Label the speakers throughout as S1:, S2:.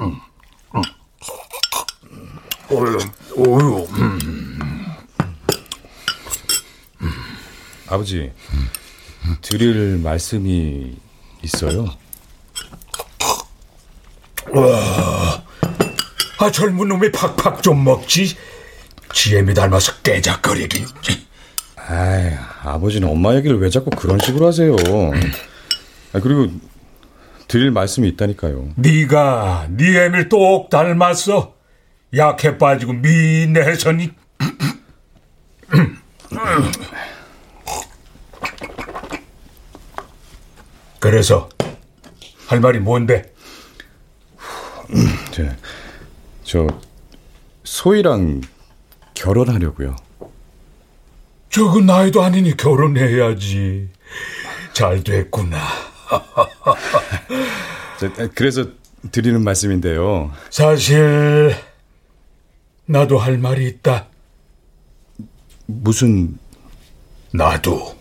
S1: 음. 음. 어휴, 음.
S2: 아버지, 드릴 말씀이 있어요.
S1: 와, 아 젊은 놈이 팍팍 좀 먹지. 지엠이 닮아서 깨작거리긴.
S2: 아이, 아버지는 엄마 얘기를 왜 자꾸 그런 식으로 하세요? 아, 그리고 드릴 말씀이 있다니까요.
S1: 네가 네 애를 똑 닮았어. 약해 빠지고 미인해서니. 그래서 할 말이 뭔데?
S2: 저, 저 소희랑 결혼하려고요.
S1: 저거 나이도 아니니 결혼해야지. 잘 됐구나.
S2: 그래서 드리는 말씀인데요.
S1: 사실 나도 할 말이 있다.
S2: 무슨
S1: 나도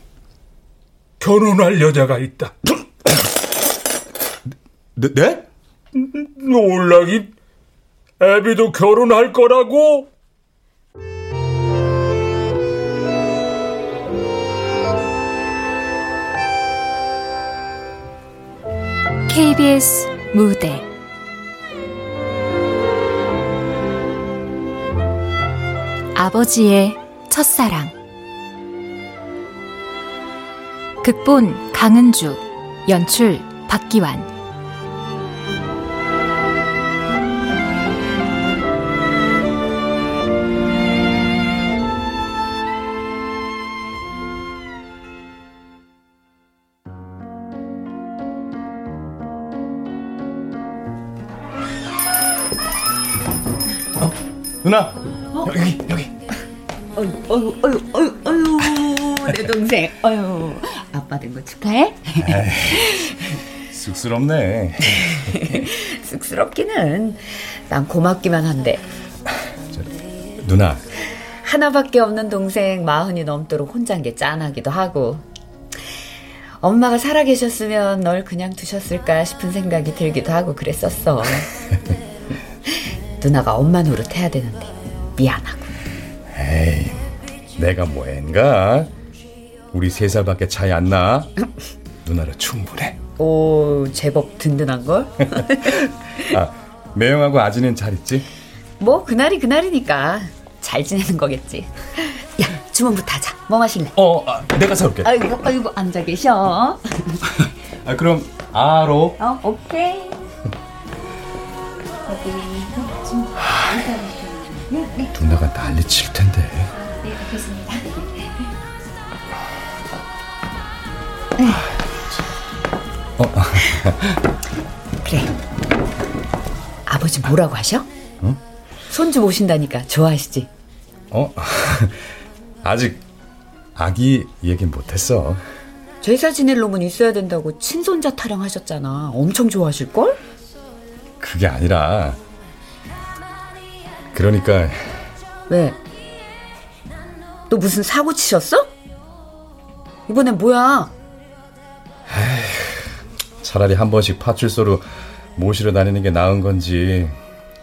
S1: 결혼할 여자가 있다.
S2: 네? 네?
S1: 놀라긴 애비도 결혼할 거라고?
S3: KBS 무대. 아버지의 첫사랑. 극본 강은주 연출 박기환
S2: 누나
S4: 어? 여기 여기. 어유 어유 어유 어유 어유 내 동생. 어유 아빠 된 거 축하해.
S2: 에이, 쑥스럽네.
S4: 쑥스럽기는 난 고맙기만 한데.
S2: 저, 누나.
S4: 하나밖에 없는 동생 마흔이 넘도록 혼자인 게 짠하기도 하고. 엄마가 살아계셨으면 널 그냥 두셨을까 싶은 생각이 들기도 하고 그랬었어. 누나가 엄마 노릇 해야 되는데 미안하고.
S2: 에이, 내가 뭐인가? 우리 세 살밖에 차이 안 나. 누나로 충분해.
S4: 오, 제법 든든한 걸.
S2: 아, 매형하고 아지는 잘 있지?
S4: 뭐 그날이 그날이니까 잘 지내는 거겠지. 야, 주문부터 하자. 뭐 마실래?
S2: 어, 아, 내가 사올게.
S4: 아이고, 아이고 앉아 계셔.
S2: 아, 그럼 아로.
S4: 어, 오케이.
S2: 누나가 난리 칠 텐데.
S4: 네, 알겠습니다.
S2: 어.
S4: 그래. 아버지 뭐라고 하셔?
S2: 어?
S4: 손주 모신다니까 좋아하시지?
S2: 어? 아직 아기 얘긴 못했어.
S4: 제사 지낼 놈은 있어야 된다고 친손자 타령하셨잖아. 엄청 좋아하실걸?
S2: 그게 아니라 그러니까
S4: 왜? 너 무슨 사고 치셨어? 이번엔 뭐야?
S2: 차라리 한 번씩 파출소로 모시러 다니는 게 나은 건지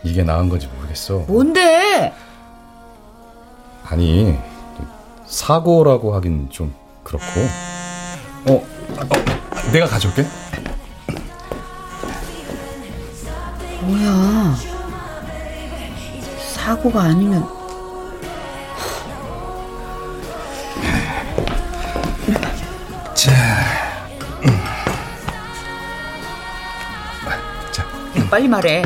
S2: 이게 나은 건지 모르겠어.
S4: 뭔데?
S2: 아니 사고라고 하긴 좀 그렇고. 어, 어 내가 가져올게.
S4: 뭐야? 사고가 아니면
S2: 자, 자,
S4: 빨리 말해.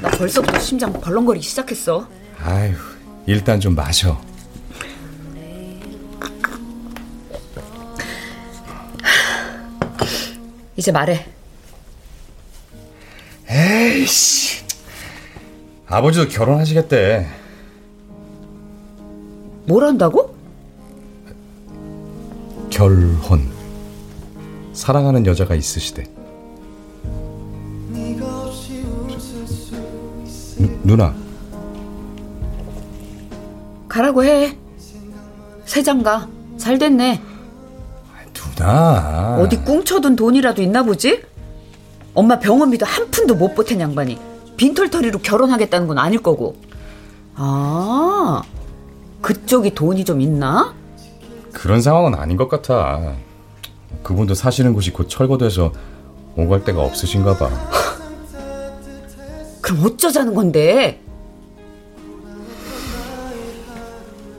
S4: 나 벌써부터 심장 벌렁거리기 시작했어.
S2: 아유, 일단 좀 마셔.
S4: 이제 말해.
S2: 에이씨. 아버지도 결혼하시겠대.
S4: 뭘 한다고?
S2: 결혼. 사랑하는 여자가 있으시대. 누, 누나.
S4: 가라고 해. 세장가. 잘 됐네.
S2: 누나.
S4: 어디 꿍쳐둔 돈이라도 있나 보지? 엄마 병원비도 한 푼도 못 보탠 양반이. 빈털터리로 결혼하겠다는 건 아닐 거고. 아, 그쪽이 돈이 좀 있나?
S2: 그런 상황은 아닌 것 같아. 그분도 사시는 곳이 곧 철거돼서 오갈 데가 없으신가 봐.
S4: 그럼 어쩌자는 건데?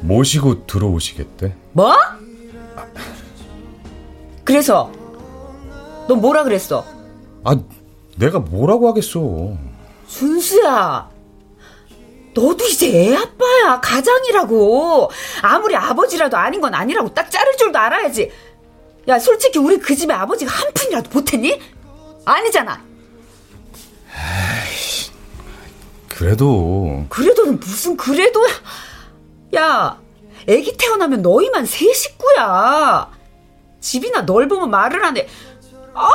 S2: 모시고 들어오시겠대?
S4: 뭐? 그래서 너 뭐라 그랬어?
S2: 아, 내가 뭐라고 하겠어.
S4: 준수야. 너도 이제 애 아빠야. 가장이라고. 아무리 아버지라도 아닌 건 아니라고 딱 자를 줄도 알아야지. 야, 솔직히 우리 그 집에 아버지가 한 푼이라도 보탰니? 아니잖아.
S2: 에이, 그래도.
S4: 그래도는 무슨 그래도. 야, 애기 태어나면 너희만 세 식구야. 집이나 넓으면 말을 하네. 아우,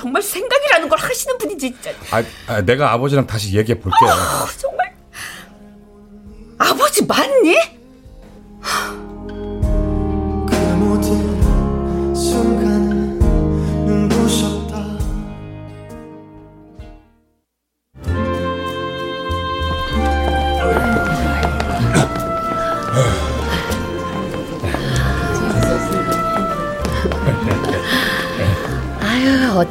S4: 정말 생각이라는 걸 하시는 분이지, 진짜.
S2: 아, 아 내가 아버지랑 다시 얘기해 볼게.
S4: 아, 정말. 아버지 맞니?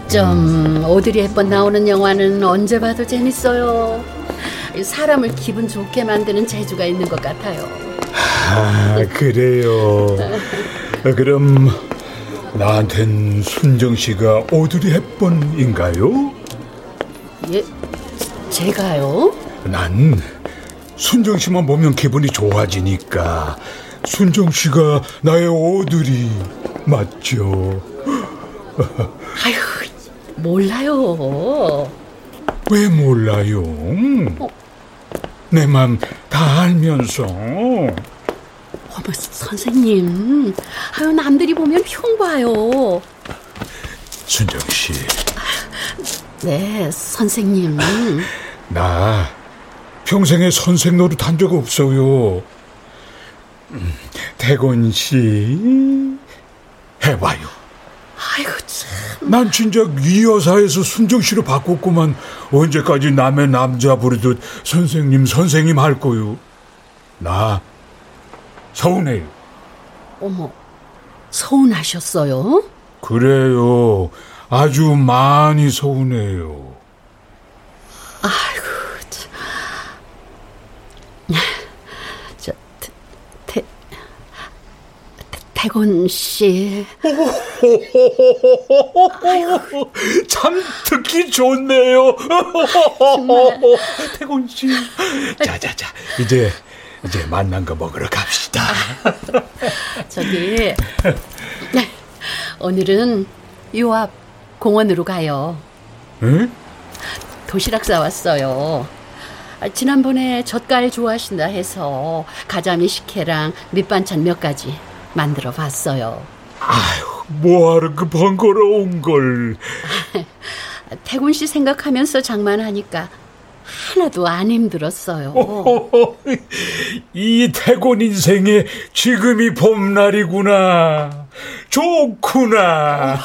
S5: 어쩜 오드리 헵번 나오는 영화는 언제 봐도 재밌어요. 사람을 기분 좋게 만드는 재주가 있는 것 같아요.
S1: 아 그래요. 그럼 나한텐 순정 씨가 오드리 헵번인가요?
S5: 예, 제가요?
S1: 난 순정 씨만 보면 기분이 좋아지니까 순정 씨가 나의 오드리 맞죠?
S5: 아휴 몰라요.
S1: 왜 몰라요? 어? 내 맘 다 알면서. 어머
S5: 선생님, 아유 남들이 보면 흉 봐요.
S1: 순정 씨.
S5: 네, 선생님.
S1: 나 평생에 선생 노릇 한 적 없어요. 음, 태곤 씨 해봐요.
S5: 아이고 참.
S1: 난 진작 이 여사에서 순정 씨로 바꿨구만. 언제까지 남의 남자 부르듯 선생님 선생님 할 거요. 나 서운해요.
S5: 어머, 서운하셨어요?
S1: 그래요. 아주 많이 서운해요.
S5: 아이고, 참. 저, 태, 태, 태곤 씨.
S1: 참 듣기 좋네요. 태곤 씨. 자자자, 이제 이제 만난 거 먹으러 갑시다.
S5: 저기 네, 오늘은 요 앞 공원으로 가요.
S1: 응?
S5: 도시락 싸왔어요. 아, 지난번에 젓갈 좋아하신다 해서 가자미 식혜랑 밑반찬 몇 가지 만들어 봤어요.
S1: 아유, 뭐하러 그 번거로운 걸.
S5: 태군 씨 생각하면서 장만하니까 하나도 안 힘들었어요.
S1: 이 태곤 인생에 지금이 봄날이구나. 좋구나.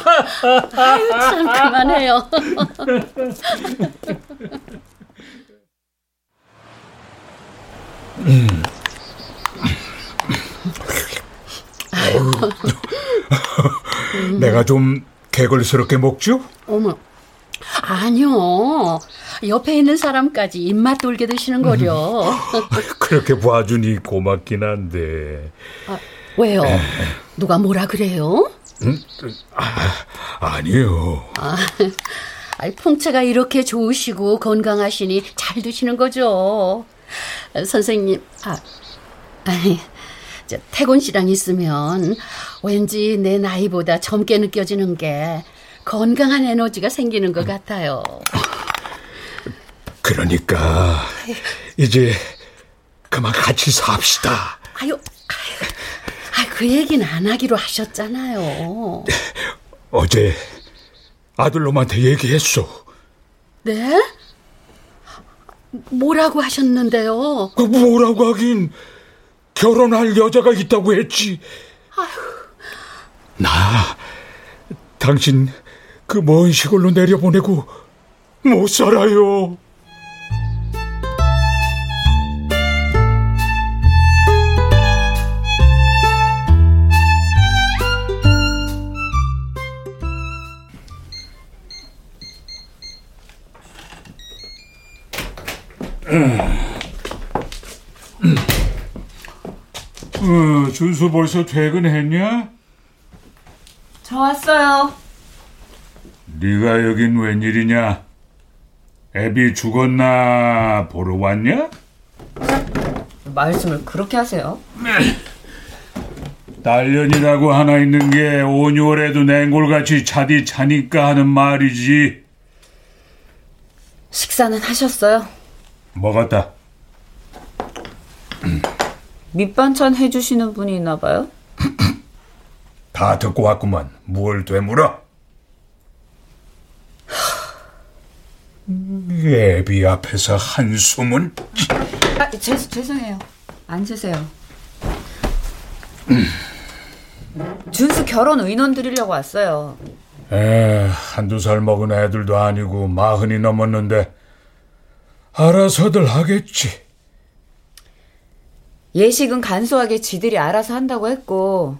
S5: 아유, 참, 그만해요.
S1: 음. 내가 좀 개걸스럽게 먹죠?
S5: 어머, 아니요. 옆에 있는 사람까지 입맛 돌게 드시는 거죠.
S1: 그렇게 봐주니 고맙긴 한데.
S5: 아, 왜요? 누가 뭐라 그래요?
S1: 음? 아, 아니요.
S5: 아, 풍채가 이렇게 좋으시고 건강하시니 잘 드시는 거죠. 선생님, 아, 아니, 저 태곤 씨랑 있으면 왠지 내 나이보다 젊게 느껴지는 게 건강한 에너지가 생기는 것 같아요.
S1: 그러니까 이제 그만 같이 삽시다.
S5: 아유, 아유, 그 얘기는 안 하기로 하셨잖아요.
S1: 어제 아들놈한테 얘기했어.
S5: 네? 뭐라고 하셨는데요?
S1: 그 뭐라고 하긴 결혼할 여자가 있다고 했지.
S5: 아휴.
S1: 나 당신 그 먼 시골로 내려보내고 못 살아요. 음. 어, 준수 벌써 퇴근했냐?
S4: 저 왔어요.
S1: 네가 여긴 웬일이냐? 애비 죽었나 보러 왔냐?
S4: 말씀을 그렇게 하세요?
S1: 딸년이라고 하나 있는 게 온유월에도 냉골같이 차디 차니까 하는 말이지.
S4: 식사는 하셨어요?
S1: 먹었다.
S4: 밑반찬 해주시는 분이 있나 봐요?
S1: 다 듣고 왔구만. 뭘 되물어? 애비 앞에서 한숨은?
S4: 아, 죄, 죄송해요. 앉으세요. 준수 결혼 의논 드리려고 왔어요.
S1: 에, 한두 살 먹은 애들도 아니고 마흔이 넘었는데 알아서들 하겠지.
S4: 예식은 간소하게 지들이 알아서 한다고 했고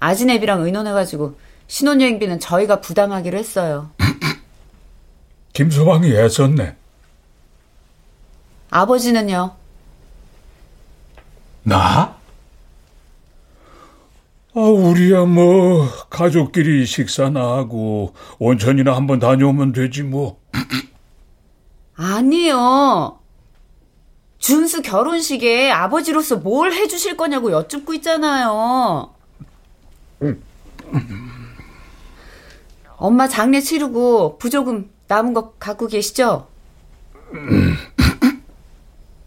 S4: 아진애비랑 의논해가지고 신혼여행비는 저희가 부담하기로 했어요.
S1: 김서방이 애썼네.
S4: 아버지는요?
S1: 나? 아, 우리야 뭐 가족끼리 식사나 하고 온천이나 한번 다녀오면 되지 뭐.
S4: 아니요. 준수 결혼식에 아버지로서 뭘 해주실 거냐고 여쭙고 있잖아요. 엄마 장례 치르고 부조금 남은 거 갖고 계시죠?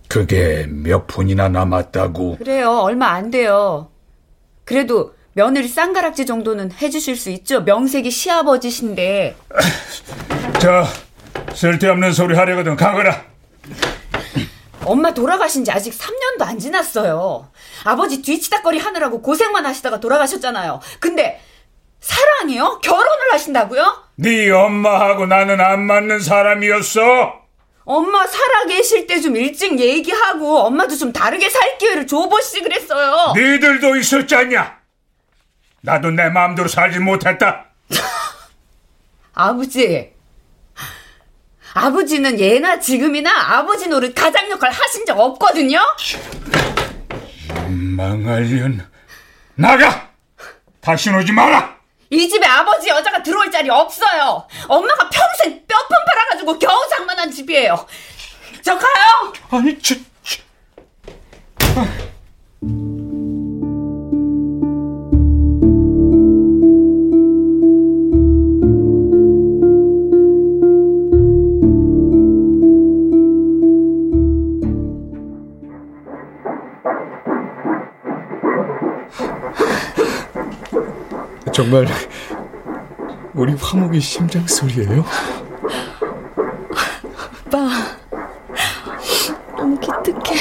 S1: 그게 몇 푼이나 남았다고.
S4: 그래요. 얼마 안 돼요. 그래도 며느리 쌍가락지 정도는 해주실 수 있죠. 명색이 시아버지신데.
S1: 자, 쓸데없는 소리 하려거든 가거라.
S4: 엄마 돌아가신 지 아직 3년도 안 지났어요. 아버지 뒤치다거리 하느라고 고생만 하시다가 돌아가셨잖아요. 근데 사랑이요? 결혼을 하신다고요?
S1: 네 엄마하고 나는 안 맞는 사람이었어.
S4: 엄마 살아계실 때 좀 일찍 얘기하고 엄마도 좀 다르게 살 기회를 줘보시 그랬어요.
S1: 니들도 있었잖냐. 나도 내 마음대로 살지 못했다.
S4: 아버지. 아버지는 예나 지금이나 아버지 노릇 가장 역할 하신 적 없거든요?
S1: 망할년. 나가! 다시 오지 마라!
S4: 이 집에 아버지 여자가 들어올 자리 없어요. 엄마가 평생 뼈품 팔아가지고 겨우 장만한 집이에요. 저 가요.
S1: 아니, 저, 저.
S2: 정말 우리 화목의 심장 소리예요?
S6: 오빠 너무 기특해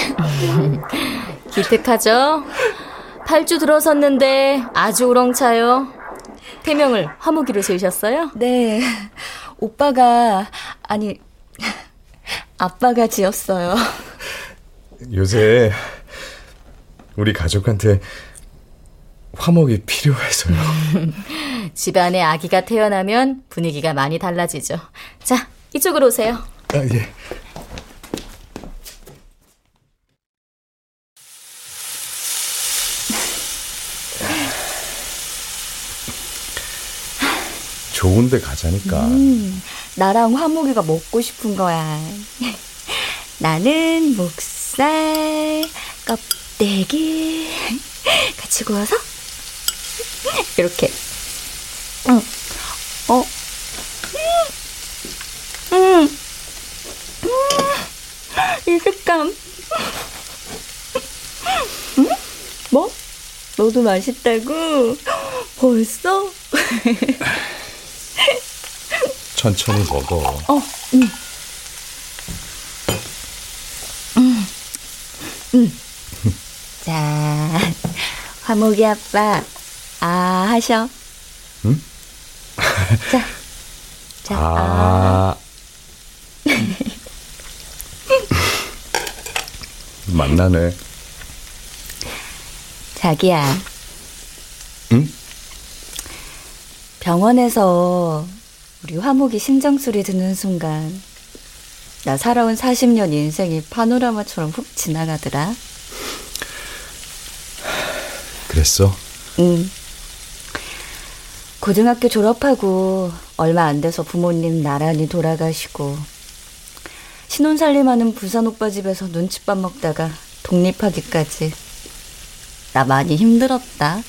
S7: 기특하죠? 8주 들어섰는데 아주 우렁차요. 태명을 화목이로 지으셨어요?
S6: 네 오빠가 아니 아빠가 지었어요
S2: 요새 우리 가족한테 화목이 필요해서요.
S7: 집안에 아기가 태어나면 분위기가 많이 달라지죠. 자, 이쪽으로 오세요.
S2: 아, 예. 좋은데 가자니까.
S6: 음, 나랑 화목이가 먹고 싶은 거야 나는 목살 껍데기 같이 구워서 이렇게 응. 어 음. 음. 이 색감 응? 뭐? 너도 맛있다고? 벌써?
S2: 천천히 먹어.
S6: 어, 응. 음. 음. 자, 화목이 아빠, 아, 하셔.
S2: 응?
S6: 자, 자,
S2: 아. 만나네.
S6: 자기야.
S2: 응?
S6: 병원에서 우리 화목이 심장 소리 듣는 순간 나 살아온 40년 인생이 파노라마처럼 훅 지나가더라.
S2: 그랬어?
S6: 응. 고등학교 졸업하고 얼마 안 돼서 부모님 나란히 돌아가시고 신혼 살림하는 부산 오빠 집에서 눈칫밥 먹다가 독립하기까지 나 많이 힘들었다.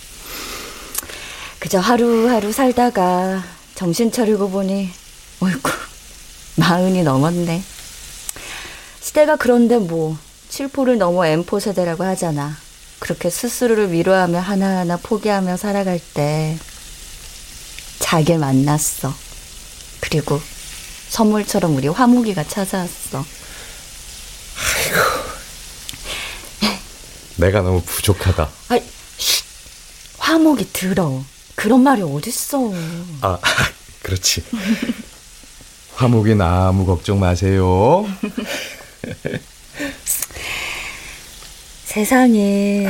S6: 그저 하루하루 살다가 정신 차리고 보니 어이구 마흔이 넘었네. 시대가 그런데 뭐 칠포를 넘어 엠포 세대라고 하잖아. 그렇게 스스로를 위로하며 하나하나 포기하며 살아갈 때 자기를 만났어. 그리고 선물처럼 우리 화무기가 찾아왔어.
S2: 내가 너무 부족하다.
S6: 아이, 쉿. 화목이 들어. 그런 말이 어딨어.
S2: 아, 그렇지. 화목이 아무 걱정 마세요.
S6: 세상에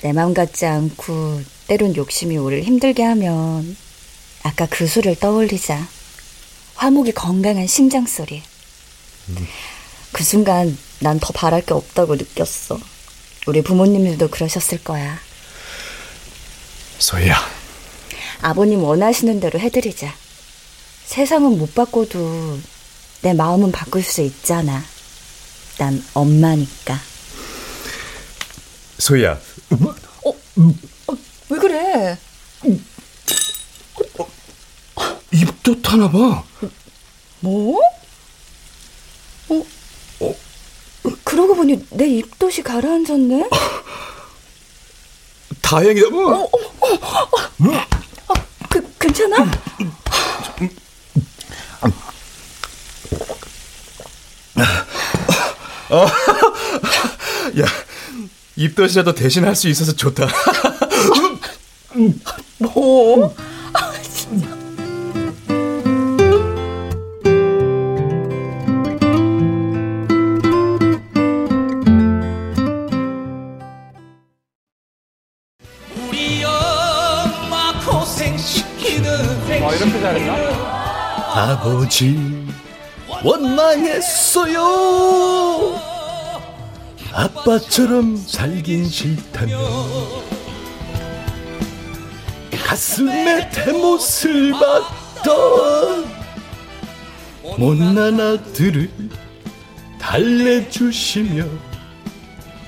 S6: 내 마음 같지 않고 때론 욕심이 우리를 힘들게 하면 아까 그 소리를 떠올리자. 화목이 건강한 심장 소리. 그 순간 난 더 바랄 게 없다고 느꼈어. 우리 부모님들도 그러셨을 거야.
S2: 소희야.
S6: 아버님 원하시는 대로 해드리자. 세상은 못 바꿔도 내 마음은 바꿀 수 있잖아. 난 엄마니까.
S2: 소희야.
S6: 왜 그래?
S8: 입도 타나 봐.
S6: 뭐? 어? 어? 그러고 보니 내 입덧이 가라앉았네?
S2: 다행이다.
S6: 그, 괜찮아?
S2: 야, 입덧이라도 대신할 수 있어서 좋다.
S6: 뭐?
S8: 아버지 원망했어요. 아빠처럼 살긴 싫다며 가슴에 대못을 받던 못난 아들을 달래주시며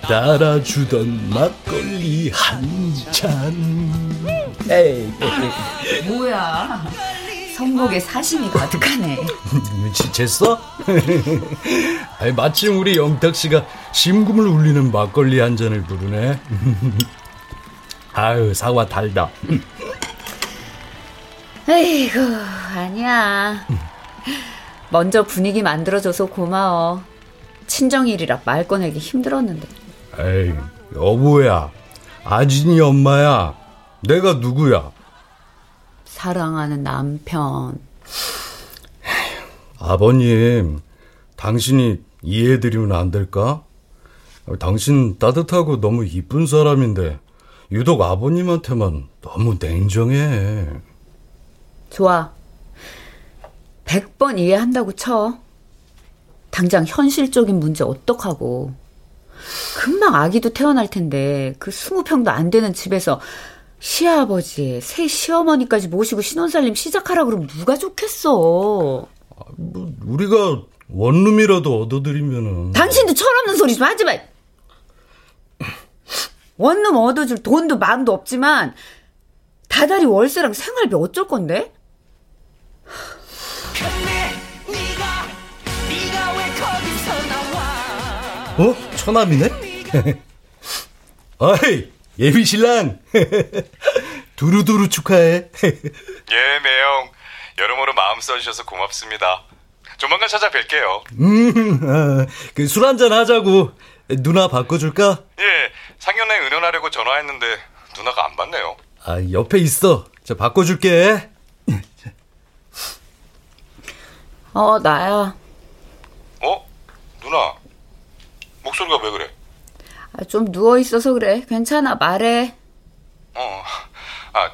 S8: 따라주던 막걸리 한 잔. 에이,
S4: 뭐야. 선곡에 사심이 가득하네.
S8: 눈치챘어? 아니, 마침 우리 영탁 씨가 심금을 울리는 막걸리 한 잔을 부르네. 아유, 사과 달다.
S4: 에이구, 아니야. 먼저 분위기 만들어줘서 고마워. 친정일이라 말 꺼내기 힘들었는데.
S8: 에이, 여보야. 아진이 엄마야. 내가 누구야?
S4: 사랑하는 남편.
S8: 아버님, 당신이 이해해드리면 안 될까? 당신 따뜻하고 너무 이쁜 사람인데, 유독 아버님한테만 너무 냉정해.
S4: 좋아. 100번 이해한다고 쳐. 당장 현실적인 문제 어떡하고. 금방 아기도 태어날 텐데 그 20평도 안 되는 집에서 시아버지, 새 시어머니까지 모시고 신혼살림 시작하라 그러면 누가 좋겠어.
S8: 뭐, 우리가 원룸이라도 얻어드리면은.
S4: 당신도 철없는 소리 좀 하지 마. 원룸 얻어줄 돈도 마음도 없지만 다달이 월세랑 생활비 어쩔 건데?
S8: 어? 처남이네? 어이, 예비 신랑. 두루두루 축하해.
S2: 예, 매형. 여러모로 마음 써주셔서 고맙습니다. 조만간 찾아뵐게요.
S8: 음, 그 술 한잔 하자고. 누나 바꿔줄까?
S2: 예, 상견례 은연하려고 전화했는데 누나가 안 받네요.
S8: 아, 옆에 있어. 자, 바꿔줄게.
S4: 어, 나야.
S2: 어? 누나, 목소리가 왜 그래?
S4: 아, 좀 누워 있어서 그래. 괜찮아, 말해.
S2: 어, 아,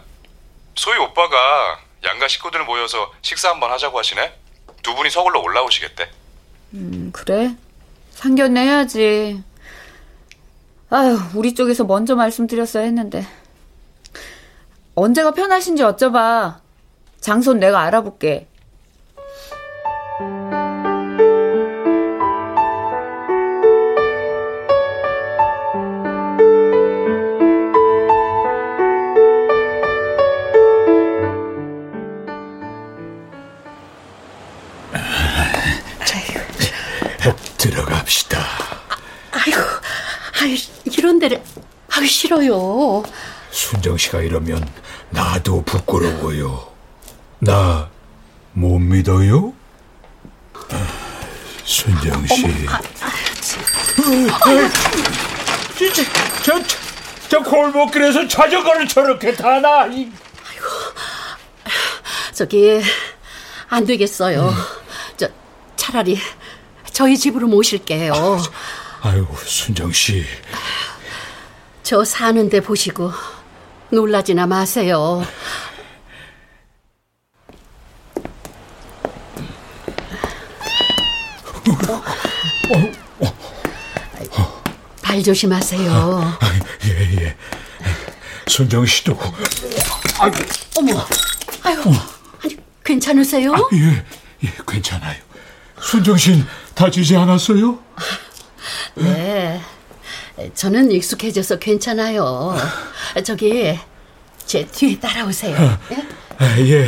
S2: 소희 오빠가 양가 식구들 모여서 식사 한번 하자고 하시네? 두 분이 서울로 올라오시겠대.
S4: 음, 그래? 상견례 해야지. 아유, 우리 쪽에서 먼저 말씀드렸어야 했는데. 언제가 편하신지 여쭤봐. 장소는 내가 알아볼게.
S5: 아유, 싫어요.
S1: 순정 씨가 이러면 나도 부끄러워요. 나 못 믿어요? 순정 씨. 진짜 저, 저 골목길에서 자전거를 저렇게 타나? 이-
S5: 저기, 안 되겠어요. 저, 차라리 저희 집으로 모실게요.
S1: 아이고 순정 씨.
S5: 저 사는데 보시고 놀라지나 마세요. 발 조심하세요.
S1: 예 예. 순정 씨도
S5: 어머, 아유, 아니 괜찮으세요?
S1: 예, 예 괜찮아요. 순정 씨는 다치지 않았어요?
S5: 네, 저는 익숙해져서 괜찮아요. 저기 제 뒤에 따라오세요. 예?
S1: 아, 예.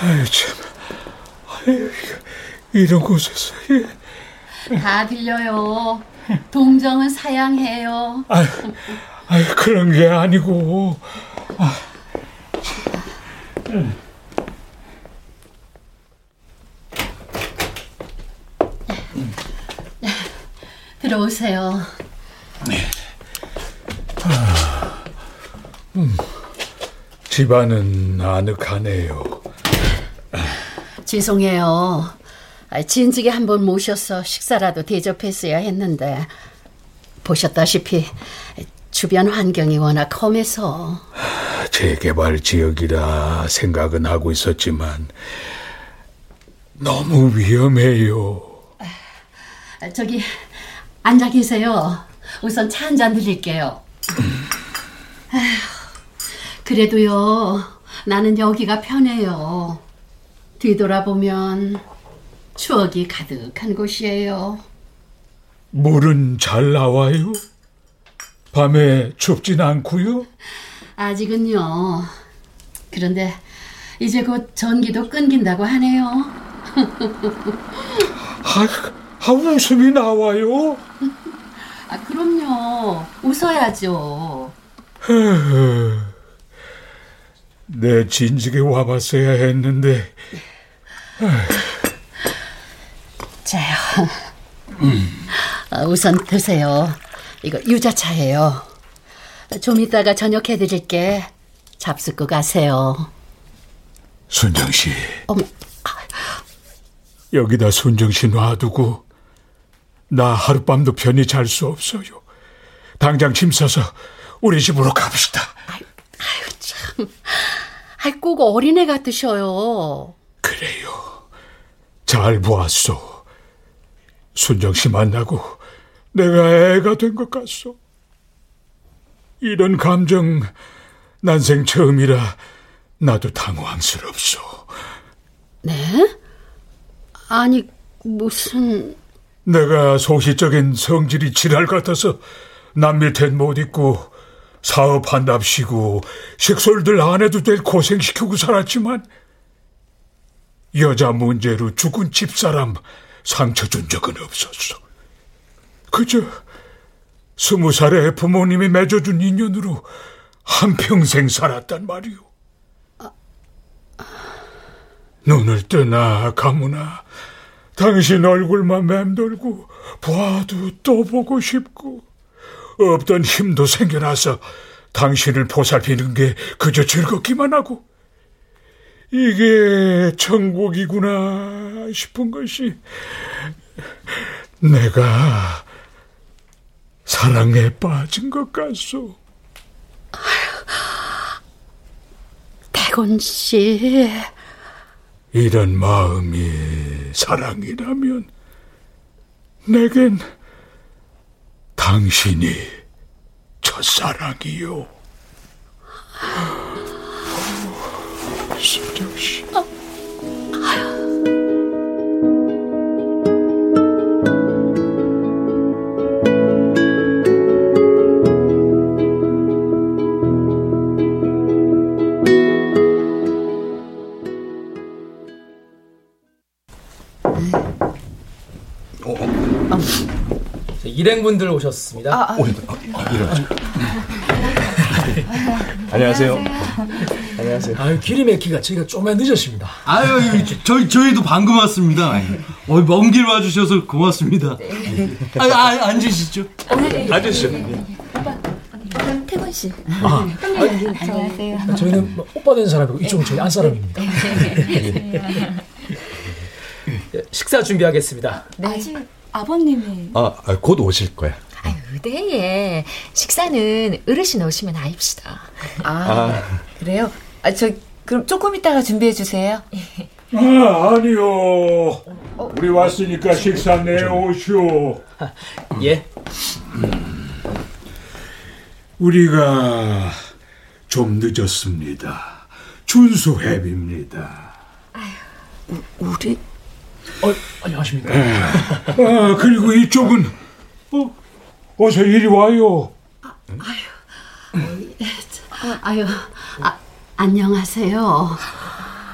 S1: 아유 참. 아유 이런 곳에서 예.
S5: 다 들려요. 동정은 사양해요.
S1: 아유, 아유 그런 게 아니고.
S5: 들어오세요.
S1: 집안은 아늑하네요.
S5: 죄송해요. 아, 진즉에 한번 모셔서 식사라도 대접했어야 했는데 보셨다시피 주변 환경이 워낙 험해서
S1: 재개발 지역이라 생각은 하고 있었지만 너무 위험해요.
S5: 아, 저기 앉아 계세요. 우선 차 한 잔 드릴게요. 아휴, 그래도요, 나는 여기가 편해요. 뒤돌아보면 추억이 가득한 곳이에요.
S1: 물은 잘 나와요? 밤에 춥진 않고요?
S5: 아직은요. 그런데 이제 곧 전기도 끊긴다고 하네요.
S1: 아, 아 웃음이 나와요?
S5: 아, 그럼요. 웃어야죠.
S1: 내 진즉에 와봤어야 했는데
S5: 자요. 아, 우선 드세요. 이거 유자차예요. 좀 이따가 저녁 해드릴게. 잡숫고 가세요.
S1: 순정 씨
S5: 어머,
S1: 여기다 순정 씨 놔두고 나 하룻밤도 편히 잘 수 없어요. 당장 짐 싸서 우리 집으로 갑시다.
S5: 아유 참. 아이 꼭 어린애 같으셔요.
S1: 그래요. 잘 보았소. 순정 씨 만나고 내가 애가 된 것 같소. 이런 감정 난생 처음이라 나도 당황스럽소.
S5: 네? 아니 무슨
S1: 내가 소시적인 성질이 지랄 같아서 남 밑엔 못 있고 사업한답시고 식솔들 안 해도 될 고생시키고 살았지만 여자 문제로 죽은 집사람 상처 준 적은 없었어. 그저 스무 살에 부모님이 맺어준 인연으로 한평생 살았단 말이오. 눈을 뜨나 감으나 당신 얼굴만 맴돌고 봐도 또 보고 싶고 없던 힘도 생겨나서 당신을 보살피는 게 그저 즐겁기만 하고 이게 천국이구나 싶은 것이 내가 사랑에 빠진 것 같소.
S5: 태곤 씨
S1: 이런 마음이 사랑이라면 내겐 당신이 첫사랑이요. 순정 씨.
S9: 일행분들 오셨습니다.
S2: 아, 안녕하세요.
S9: 안녕하세요. 아유, 길이 막히가 저희가 조금만 늦었습니다.
S8: 아유, 저희 저희도 방금 왔습니다. 어, 먼길 와주셔서 고맙습니다. 아, 아, 앉으시죠.
S2: 앉으시죠.
S6: 태권 씨.
S9: 아,
S6: 안녕하세요.
S9: 저희는 뭐 오빠 된 사람이고 이쪽은 저희 안 사람입니다. 예, 식사 준비하겠습니다.
S6: 아직 아버님이
S2: 아, 아, 곧 오실 거야.
S7: 의대에 식사는 어르신 오시면 아입시다.
S4: 아, 그래요? 아, 저 그럼 조금 있다가 준비해 주세요.
S1: 아, 아니요. 우리 왔으니까 식사 내오시오.
S9: 예.
S1: 우리가 좀 늦었습니다. 준수회비입니다.
S6: 우리
S9: 어, 안녕하십니까.
S1: 아, 그리고 이쪽은 어, 어서 이리 와요.
S5: 아유, 아, 안녕하세요.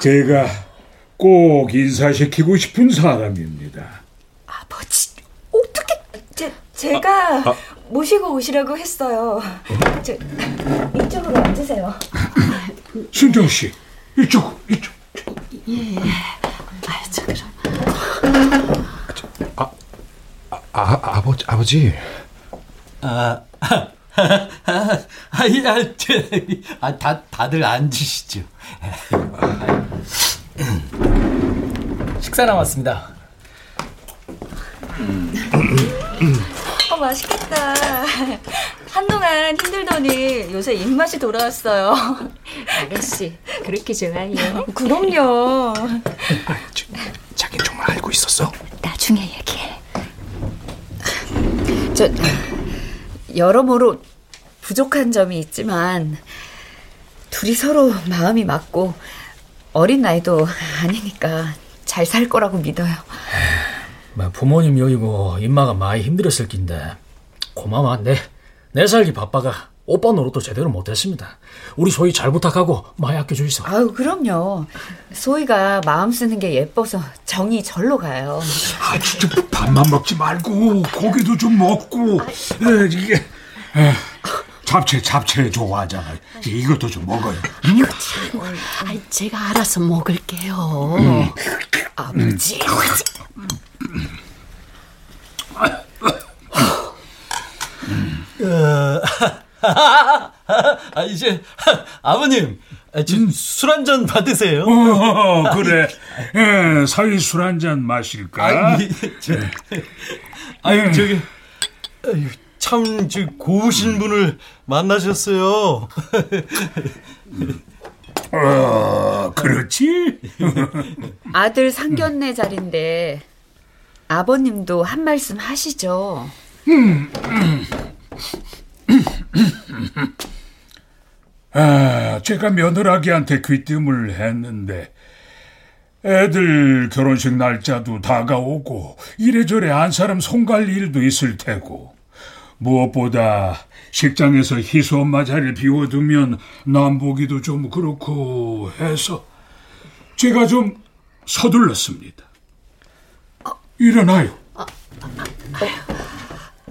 S1: 제가 꼭 인사시키고 싶은 사람입니다.
S6: 아버지 어떻게 제 제가 모시고 오시라고 했어요. 저, 이쪽으로 앉으세요.
S1: 순정 씨, 이쪽, 이쪽.
S5: 예. 아, 저 그럼.
S2: 아, 아버지, 아버지.
S8: 아, 아, 아, 아, 아, 제, 아, 다, 다들 앉으시죠.
S9: 식사 나왔습니다.
S6: 어 맛있겠다. 한동안 힘들더니 요새 입맛이 돌아왔어요.
S7: 아가씨, 그렇게 좋아해요?
S6: 그럼요.
S2: 자긴 정말 알고 있었어?
S6: 나중에 얘기해.
S4: 저 여러모로 부족한 점이 있지만 둘이 서로 마음이 맞고 어린 나이도 아니니까 잘 살 거라고 믿어요.
S9: 뭐 부모님 여기고 임마가 많이 힘들었을 낀데 고마워 내, 내 살기 바빠가 오빠 노릇도 제대로 못했습니다. 우리 소희 잘 부탁하고 많이 아껴주이소.
S4: 아유 그럼요. 소희가 마음 쓰는 게 예뻐서 정이 절로 가요.
S1: 아, 진짜 밥만 먹지 말고 고기도 좀 먹고 에, 이게 에, 잡채 잡채 좋아하잖아. 이것도 좀 먹어요.
S5: 아, 제가 알아서 먹을게요.
S4: 아버지.
S8: 어, 아, 이제, 아버님, 술한 잔 받으세요.
S1: 어, 그래. 에, 사위 술 한 잔 마실까?
S8: 아니, 저, 아니, 저기, 아유, 참, 저, 고우신 분을 만나셨어요.
S1: 어, 그렇지?
S4: 아들 상견례 자리인데 아버님도 한 말씀 하시죠.
S1: 아, 제가 며느라기한테 귀뜸을 했는데 애들 결혼식 날짜도 다가오고 이래저래 안 사람 손갈 일도 있을 테고 무엇보다 식장에서 희수 엄마 자리를 비워두면 남보기도 좀 그렇고 해서 제가 좀 서둘렀습니다. 일어나요.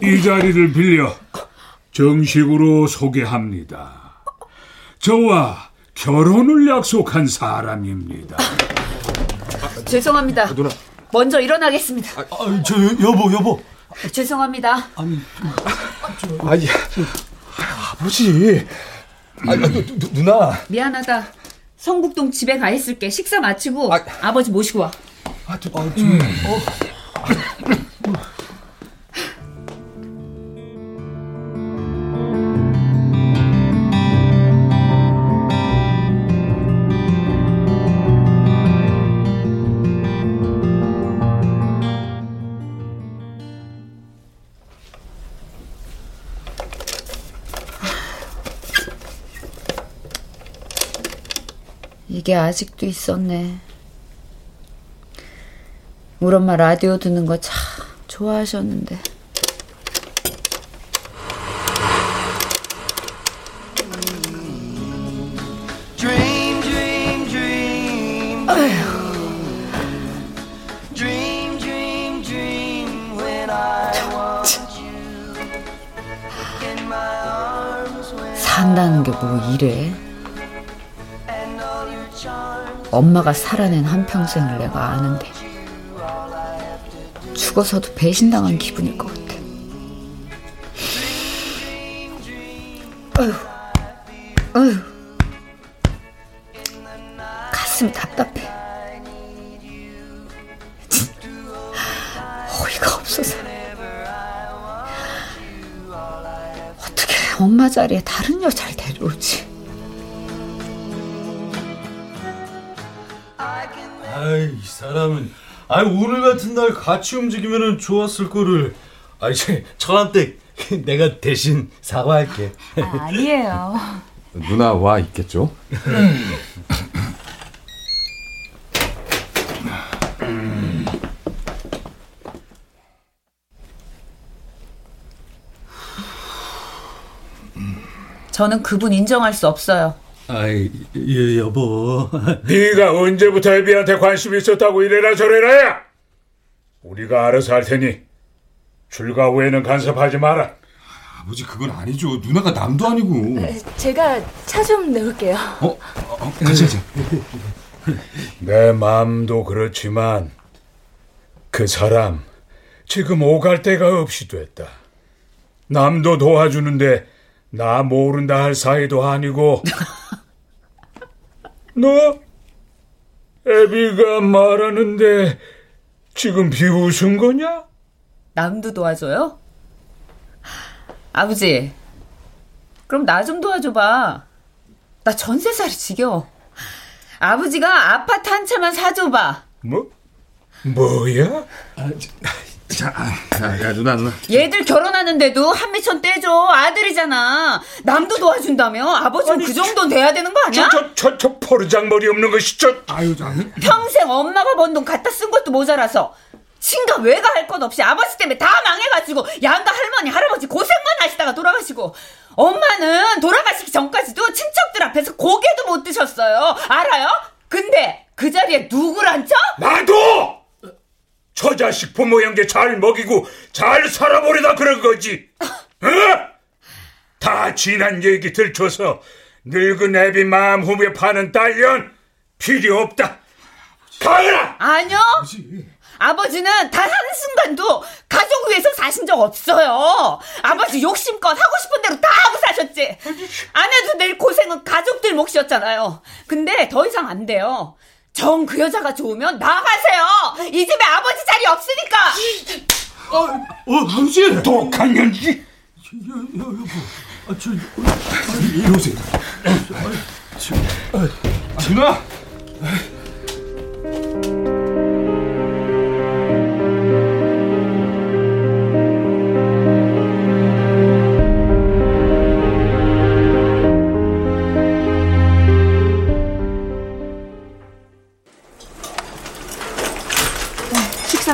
S1: 이 자리를 빌려 정식으로 소개합니다. 저와 결혼을 약속한 사람입니다.
S4: 죄송합니다. 먼저 일어나겠습니다.
S8: 아, 저, 여보, 여보.
S4: 죄송합니다.
S8: 아니,
S2: 아니, 아버지. 아, 누, 누, 누나.
S4: 미안하다. 성북동 집에 가 있을게. 식사 마치고 아, 버지 모시고 와.
S2: 아, 저, 아, 좀, 어.
S4: 이게 아직도 있었네. 우리 엄마 라디오 듣는 거 참 좋아하셨는데. 산다는 게 뭐 이래? 엄마가 살아낸 한평생을 내가 아는데 죽어서도 배신당한 기분일 것 같아.
S8: 사람은 아 오늘 같은 날 같이 움직이면은 좋았을 거를 아 이제 천한댁 내가 대신 사과할게
S6: 아니에요.
S2: 누나 와 있겠죠?
S4: 저는 그분 인정할 수 없어요.
S8: 아이 예, 여보
S1: 네가 언제부터 애비한테 관심 있었다고 이래라 저래라야. 우리가 알아서 할 테니 출가 후에는 간섭하지 마라.
S2: 아버지 그건 아니죠. 누나가 남도 아니고.
S6: 제가 차 좀 내올게요.
S2: 어? 어 같이 하자.
S1: 내 마음도 그렇지만 그 사람 지금 오갈 데가 없이 됐다. 남도 도와주는데 나 모른다 할 사이도 아니고 너 애비가 말하는데 지금 비웃은 거냐?
S4: 남도 도와줘요? 아버지, 그럼 나 좀 도와줘봐. 나 전세살이 지겨워. 아버지가 아파트 한 채만 사줘봐.
S1: 뭐? 뭐야?
S2: 자, 야, 야 누나 누나.
S4: 얘들 결혼하는데도 한미천 떼줘. 아들이잖아. 남도 도와준다며? 아버지는 그 정도는 돼야 되는 거 아니야?
S1: 저, 저, 저, 저 포르장 머리 없는 것이 저.
S2: 아유, 자.
S4: 평생 엄마가 번 돈 갖다 쓴 것도 모자라서 친가 외가 할 것 없이 아버지 때문에 다 망해가지고 양가 할머니 할아버지 고생만 하시다가 돌아가시고 엄마는 돌아가시기 전까지도 친척들 앞에서 고개도 못 드셨어요 알아요? 근데 그 자리에 누굴 앉혀?
S1: 나도! 저 자식 부모 형제 잘 먹이고 잘 살아보려다 그런 거지. 어? 다 지난 얘기 들춰서 늙은 애비 마음 후에 파는 딸년 필요 없다. 가거라!
S4: 아니요 아버지는 단 한순간도 가족 위해서 사신 적 없어요 아버지 욕심껏 하고 싶은 대로 다 하고 사셨지 아내도 내일 고생은 가족들 몫이었잖아요 근데 더 이상 안 돼요 정 그 여자가 좋으면 나가세요 이 집에 아버지 자리 없으니까
S8: 어 아버지
S1: 독한 년지
S8: 아, 저, 이리 오세요
S2: 누나.
S6: 식사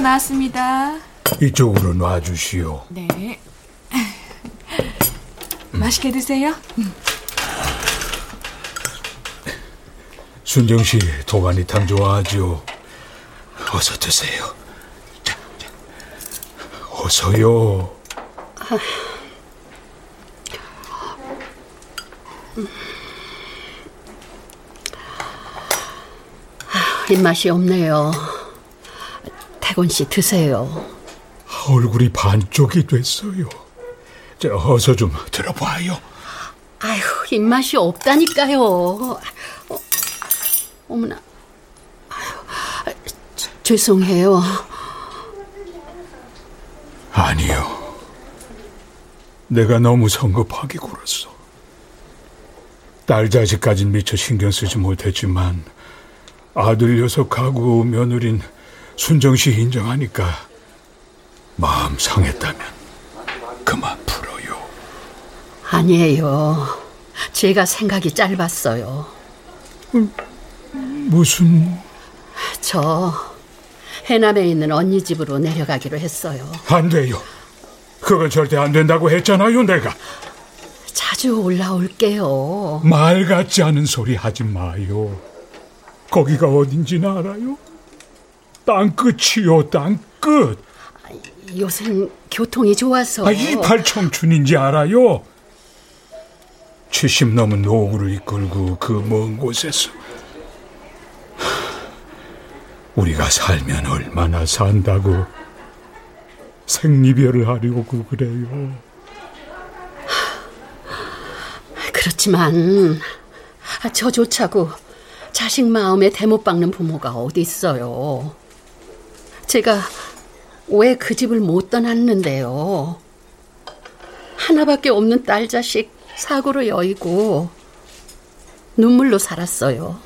S6: 나왔습니다.
S1: 이쪽으로 놔주시오.
S6: 네. 맛있게 드세요.
S1: 순정 씨 도가니탕 좋아하죠? 어서 드세요. 자, 자. 어서요.
S5: 입맛이 없네요. 태곤 씨 드세요.
S1: 얼굴이 반쪽이 됐어요. 자, 어서 좀 들어봐요.
S5: 아휴, 입맛이 없다니까요. 어, 어머나. 아휴, 저- 죄송해요.
S1: 아니요. 내가 너무 성급하게 굴었어. 딸 자식까진 미처 신경 쓰지 못했지만 아들 녀석하고 며느린 순정 씨 인정하니까 마음 상했다면 그만 풀어요.
S5: 아니에요. 제가 생각이 짧았어요.
S1: 무슨
S5: 저 해남에 있는 언니 집으로 내려가기로 했어요.
S1: 안 돼요. 그건 절대 안 된다고 했잖아요, 내가.
S5: 자주 올라올게요.
S1: 말 같지 않은 소리 하지 마요. 거기가 어딘지는 알아요? 땅끝이요, 땅끝.
S5: 요새 교통이 좋아서.
S1: 아, 이팔 청춘인지 알아요? 70 넘은 노후를 이끌고 그 먼 곳에서 우리가 살면 얼마나 산다고 생리별을 하려고 그래요.
S5: 그렇지만 저조차고 자식 마음에 대못 박는 부모가 어디 있어요. 제가 왜 그 집을 못 떠났는데요. 하나밖에 없는 딸 자식 사고로 여의고 눈물로 살았어요.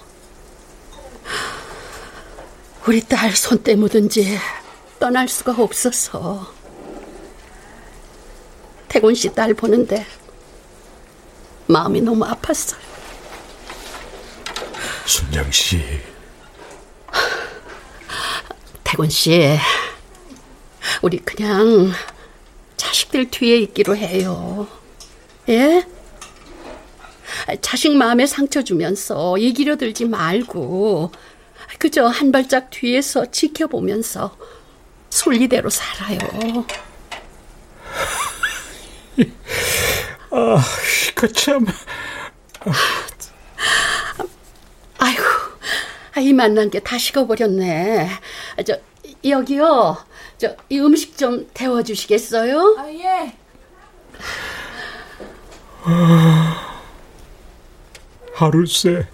S5: 우리 딸 손때 묻은지 떠날 수가 없어서 태곤 씨 딸 보는데 마음이 너무 아팠어요.
S1: 순정 씨,
S5: 태곤 씨, 우리 그냥 자식들 뒤에 있기로 해요. 예? 자식 마음에 상처 주면서 이기려 들지 말고 그저 한 발짝 뒤에서 지켜보면서 순리대로 살아요.
S1: 아, 그 참.
S5: 아이고, 아, 이 만난 게 다 식어버렸네. 아, 저 여기요. 저 이 음식 좀 데워주시겠어요?
S7: 아, 예.
S1: 하루새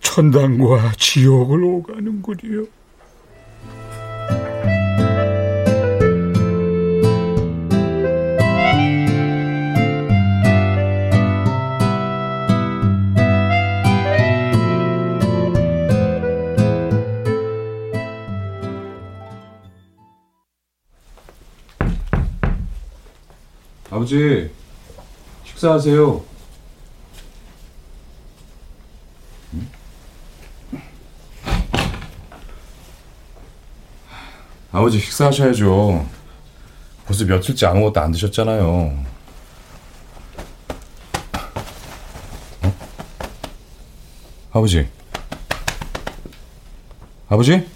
S1: 천당과 지옥을 오가는군요.
S2: 아버지, 식사하세요. 아버지 식사하셔야죠. 벌써 며칠째 아무것도 안 드셨잖아요. 어? 아버지. 아버지?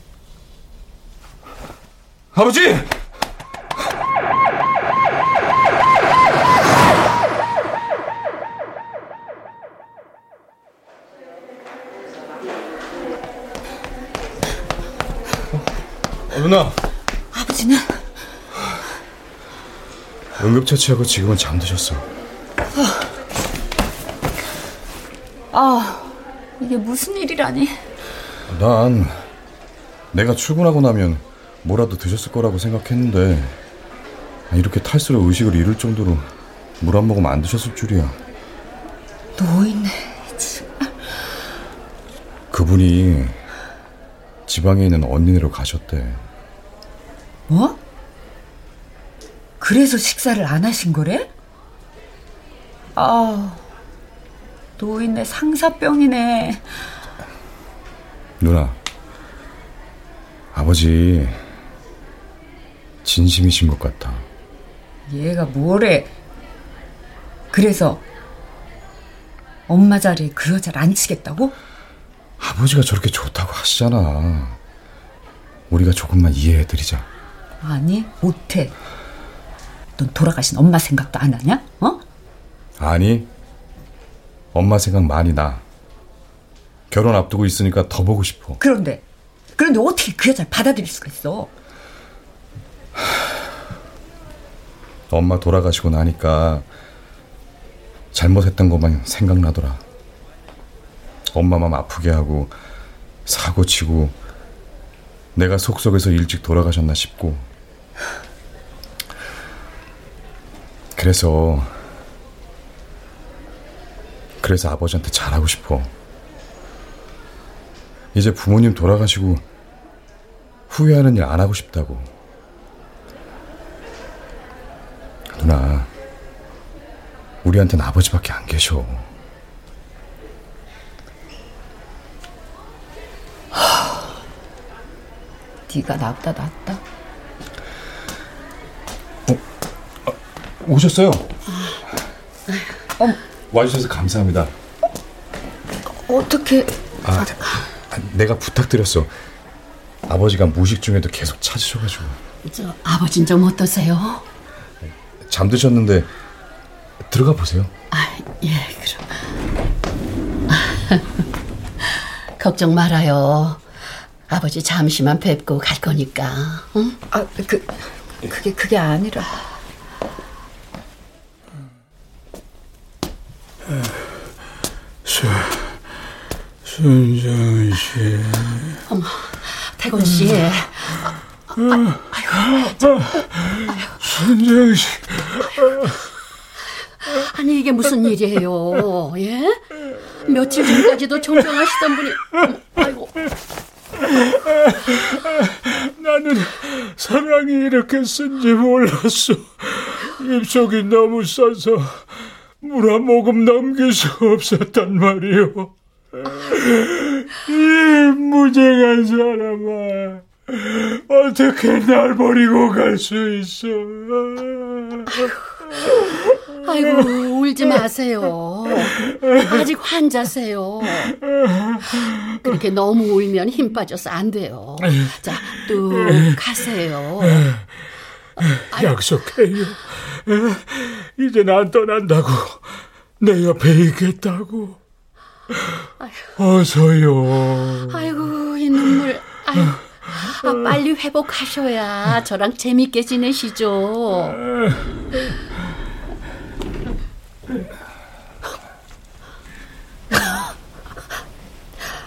S2: 아버지! 누나.
S4: 아버지는
S2: 응급처치하고 지금은 잠드셨어.
S4: 아 이게 무슨 일이라니?
S2: 난 내가 출근하고 나면 뭐라도 드셨을 거라고 생각했는데 이렇게 탈수로 의식을 잃을 정도로 물 한 모금 안 드셨을 줄이야.
S4: 노인네.
S2: 그분이 지방에 있는 언니네로 가셨대.
S4: 뭐? 그래서 식사를 안 하신 거래? 아 노인네 상사병이네.
S2: 누나, 아버지 진심이신 것 같아.
S4: 얘가 뭐래? 그래서 엄마 자리에 그 여자를 앉히겠다고?
S2: 아버지가 저렇게 좋다고 하시잖아. 우리가 조금만 이해해드리자.
S4: 아니 못해. 넌 돌아가신 엄마 생각도 안 하냐? 어?
S2: 아니, 엄마 생각 많이 나. 결혼 앞두고 있으니까 더 보고 싶어.
S4: 그런데 그런데 어떻게 그 여자를 받아들일 수가 있어?
S2: 엄마 돌아가시고 나니까 잘못했던 것만 생각나더라. 엄마 마음 아프게 하고 사고 치고 내가 속속에서 일찍 돌아가셨나 싶고 그래서 그래서 아버지한테 잘하고 싶어. 이제 부모님 돌아가시고 후회하는 일 안 하고 싶다고. 누나, 우리한테는 아버지밖에 안 계셔.
S4: 네가 나보다 낫다.
S2: 오셨어요? 와주셔서 감사합니다.
S4: 어떻게
S2: 아, 아, 내가 부탁드렸어. 아버지가 무식 중에도 계속 찾으셔가지고
S5: 저 아버진 좀 어떠세요?
S2: 잠드셨는데 들어가 보세요.
S5: 아, 예, 그럼. 걱정 말아요. 아버지 잠시만 뵙고 갈 거니까. 응?
S4: 아, 그 그게 그게 아니라
S1: 순정 씨.
S5: 어머, 태곤 씨.
S1: 순정 씨.
S5: 아니 이게 무슨 일이에요? 예? 며칠 전까지도 존경하시던 분이 아이고
S1: 나는 사랑이 이렇게 쓴지 몰랐어. 입속이 너무 싸서 물 한 모금 남길 수 없었단 말이오. 이 무죄한 사람아, 어떻게 날 버리고 갈 수 있어?
S5: 아이고 울지 마세요. 아직 환자세요. 그렇게 너무 울면 힘 빠져서 안 돼요. 자, 뚝 가세요.
S1: 약속해요. 이젠 안 떠난다고. 내 옆에 있겠다고. 어서요.
S5: 아이고 이 눈물. 아, 빨리 회복하셔야 저랑 재밌게 지내시죠.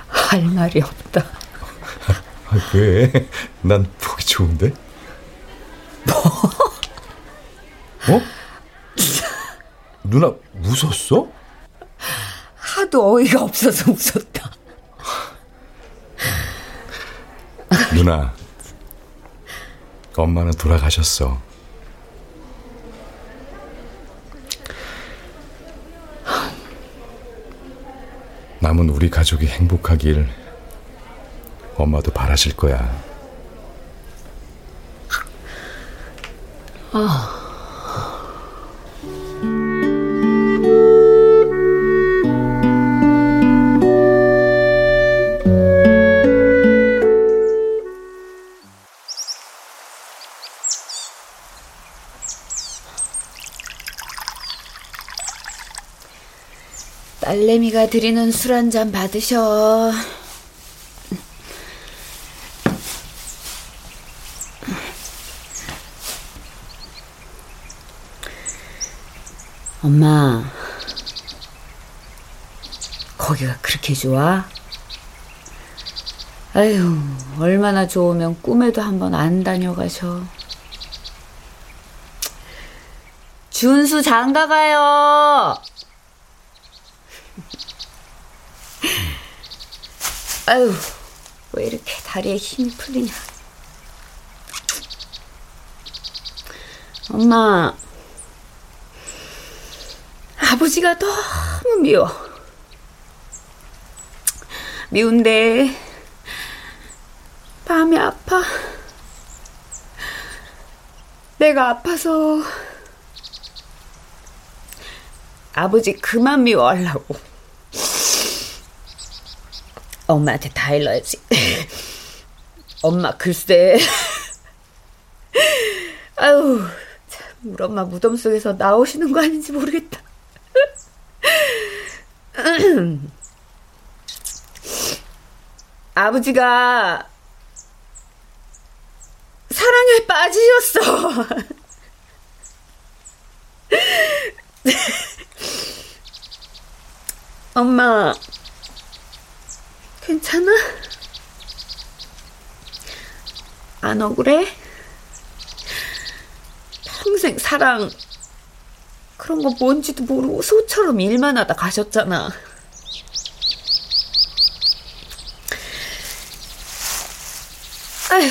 S4: 할 말이 없다.
S2: 아, 왜? 난 보기 좋은데? 뭐? 어? 누나 웃었어?
S4: 하도 어이가 없어서 웃었다.
S2: 누나, 엄마는 돌아가셨어. 남은 우리 가족이 행복하길 엄마도 바라실 거야.
S5: 아.
S4: 딸내미가 드리는 술 한 잔 받으셔. 엄마, 거기가 그렇게 좋아? 아휴, 얼마나 좋으면 꿈에도 한번 안 다녀가셔. 준수 장가 가요. 아유, 왜 이렇게 다리에 힘이 풀리냐. 엄마, 아버지가 너무 미워. 미운데, 마음이 아파. 내가 아파서, 아버지 그만 미워하려고. 엄마한테 다 일러야지. 엄마 글쎄. 아유, 참, 우리 엄마 무덤 속에서 나오시는 거 아닌지 모르겠다. 아버지가 사랑에 빠지셨어. 엄마, 괜찮아? 안 억울해? 평생 사랑, 그런 거 뭔지도 모르고 소처럼 일만 하다 가셨잖아. 아휴.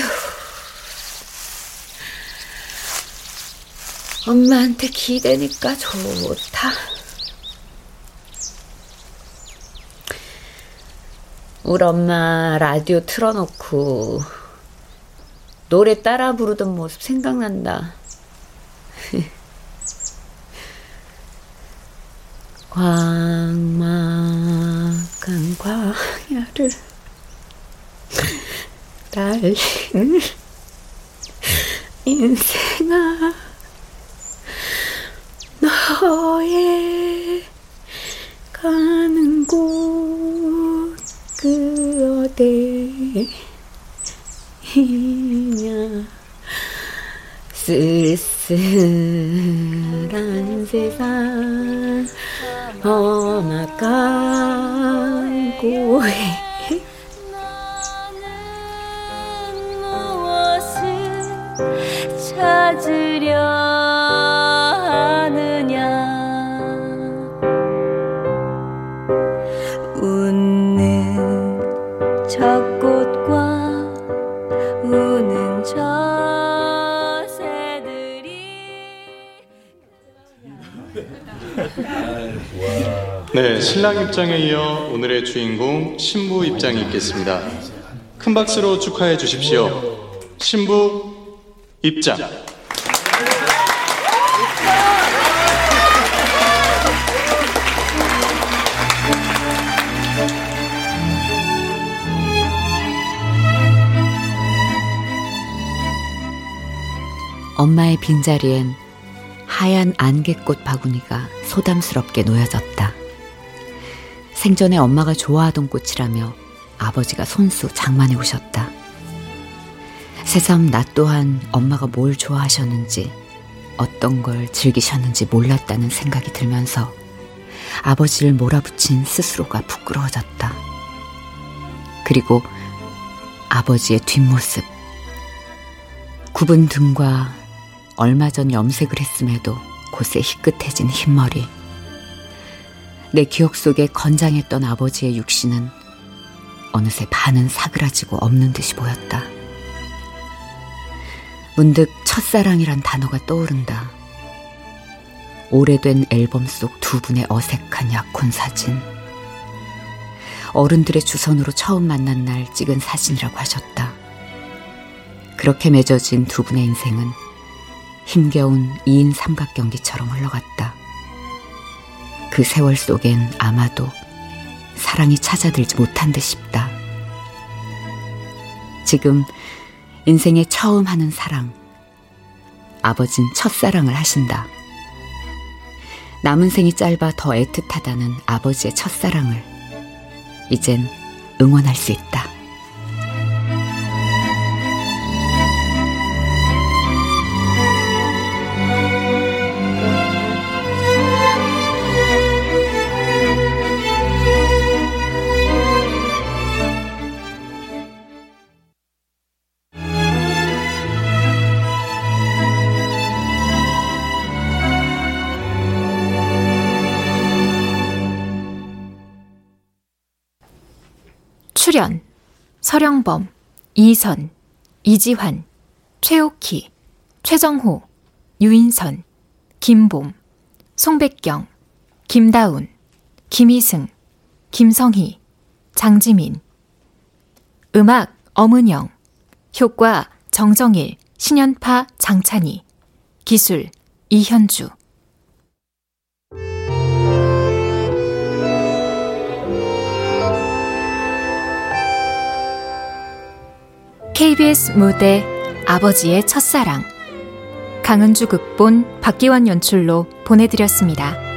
S4: 엄마한테 기대니까 좋다. 우리 엄마 라디오 틀어놓고
S6: 노래 따라 부르던 모습 생각난다. 광막한 광야를 달리는 인생아 너의 가는 곳 그 어디이냐. 쓸쓸
S10: 네, 신랑 입장에 이어 오늘의 주인공 신부 입장이 있겠습니다. 큰 박수로 축하해 주십시오. 신부 입장.
S4: 엄마의 빈자리엔 하얀 안개꽃 바구니가 소담스럽게 놓여졌다. 생전에 엄마가 좋아하던 꽃이라며 아버지가 손수 장만해 오셨다. 새삼 나 또한 엄마가 뭘 좋아하셨는지 어떤 걸 즐기셨는지 몰랐다는 생각이 들면서 아버지를 몰아붙인 스스로가 부끄러워졌다. 그리고 아버지의 뒷모습. 굽은 등과 얼마 전 염색을 했음에도 곳에 희끗해진 흰머리. 내 기억 속에 건장했던 아버지의 육신은 어느새 반은 사그라지고 없는 듯이 보였다. 문득 첫사랑이란 단어가 떠오른다. 오래된 앨범 속 두 분의 어색한 약혼 사진. 어른들의 주선으로 처음 만난 날 찍은 사진이라고 하셨다. 그렇게 맺어진 두 분의 인생은 힘겨운 2인 삼각 경기처럼 흘러갔다. 그 세월 속엔 아마도 사랑이 찾아들지 못한 듯 싶다. 지금 인생에 처음 하는 사랑. 아버진 첫사랑을 하신다. 남은 생이 짧아 더 애틋하다는 아버지의 첫사랑을 이젠 응원할 수 있다.
S3: 서령범, 이선, 이지환, 최옥희, 최정호, 유인선, 김봄, 송백경, 김다운, 김희승, 김성희, 장지민. 음악 엄은영 효과 정정일, 신연파 장찬희. 기술 이현주 KBS 무대 아버지의 첫사랑 강은주 극본 박기환 연출로 보내드렸습니다.